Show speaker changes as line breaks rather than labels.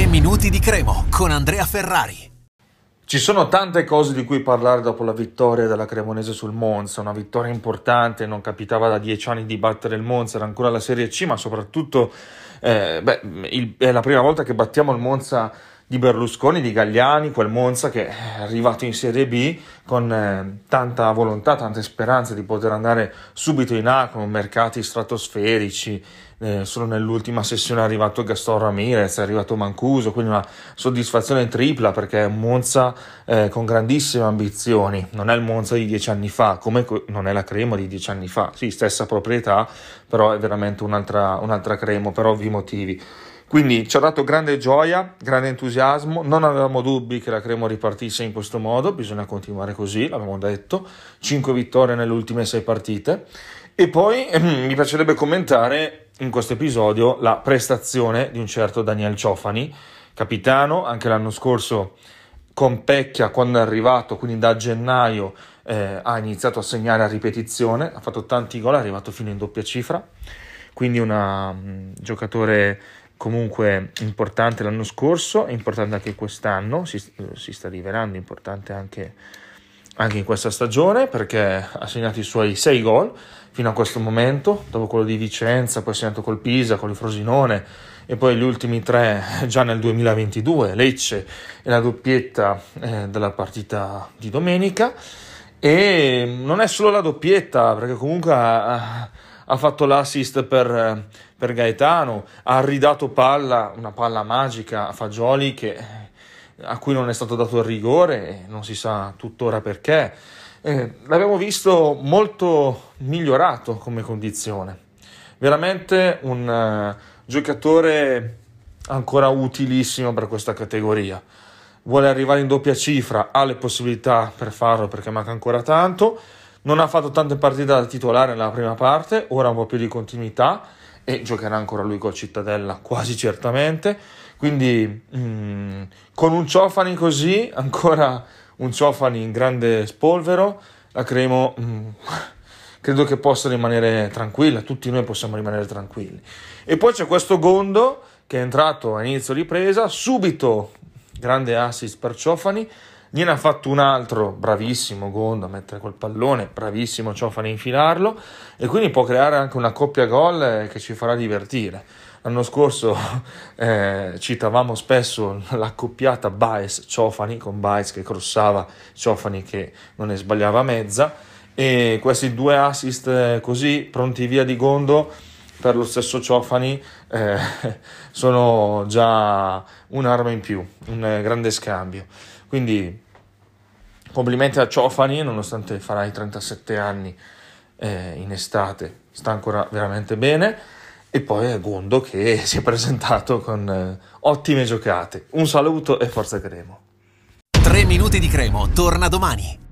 3 minuti di Cremo con Andrea Ferrari.
Ci sono tante cose di cui parlare dopo la vittoria della Cremonese sul Monza, una vittoria importante, non capitava da dieci anni di battere il Monza, era ancora la Serie C, ma soprattutto eh, beh, il, è la prima volta che battiamo il Monza di Berlusconi, di Gagliani, quel Monza che è arrivato in Serie B con eh, tanta volontà, tante speranze di poter andare subito in A con mercati stratosferici. Eh, solo nell'ultima sessione è arrivato Gaston Ramirez, è arrivato Mancuso, quindi una soddisfazione tripla perché è un Monza eh, con grandissime ambizioni. Non è il Monza di dieci anni fa, come non è la Cremo di dieci anni fa. Sì, stessa proprietà, però è veramente un'altra, un'altra Cremo per ovvi motivi. Quindi ci ha dato grande gioia, grande entusiasmo, non avevamo dubbi che la Cremo ripartisse in questo modo, bisogna continuare così, l'abbiamo detto, 5 vittorie nelle ultime 6 partite. E poi eh, mi piacerebbe commentare in questo episodio la prestazione di un certo Daniel Ciofani, capitano, anche l'anno scorso con Pecchia quando è arrivato, quindi da gennaio eh, ha iniziato a segnare a ripetizione, ha fatto tanti gol, è arrivato fino in doppia cifra, quindi un um, giocatore comunque importante l'anno scorso, importante anche quest'anno, si, si sta rivelando importante anche, anche, in questa stagione perché ha segnato i suoi 6 gol fino a questo momento, dopo quello di Vicenza, poi ha segnato col Pisa, con il Frosinone e poi gli ultimi tre già nel 2022, Lecce e la doppietta eh, della partita di domenica. E non è solo la doppietta, perché comunque ha fatto l'assist per, per, Gaetano, ha ridato palla, una palla magica a Fagioli che, a cui non è stato dato il rigore e non si sa tuttora perché. Eh, l'abbiamo visto molto migliorato come condizione, veramente un uh, giocatore ancora utilissimo per questa categoria. Vuole arrivare in doppia cifra, ha le possibilità per farlo perché manca ancora tanto non ha fatto tante partite da titolare nella prima parte, ora un po' più di continuità e giocherà ancora lui col Cittadella quasi certamente. Quindi mm, con un Ciofani così, ancora un Ciofani in grande spolvero, la Cremo mm, credo che possa rimanere tranquilla, tutti noi possiamo rimanere tranquilli. E poi c'è questo Gondo che è entrato a inizio ripresa, subito grande assist per Ciofani, Gliene ha fatto un altro, bravissimo Gondo a mettere quel pallone, bravissimo Ciofani a infilarlo e quindi può creare anche una coppia gol eh, che ci farà divertire. L'anno scorso eh, citavamo spesso l'accoppiata Baez-Ciofani con Baez che crossava, Ciofani che non ne sbagliava mezza e questi due assist eh, così pronti via di Gondo per lo stesso Ciofani eh, sono già un'arma in più, un grande scambio. Quindi complimenti a Ciofani, nonostante farà i 37 anni eh, in estate, sta ancora veramente bene. E poi a Gondo che si è presentato con eh, ottime giocate. Un saluto e forza Cremo.
3 minuti di Cremo, torna domani.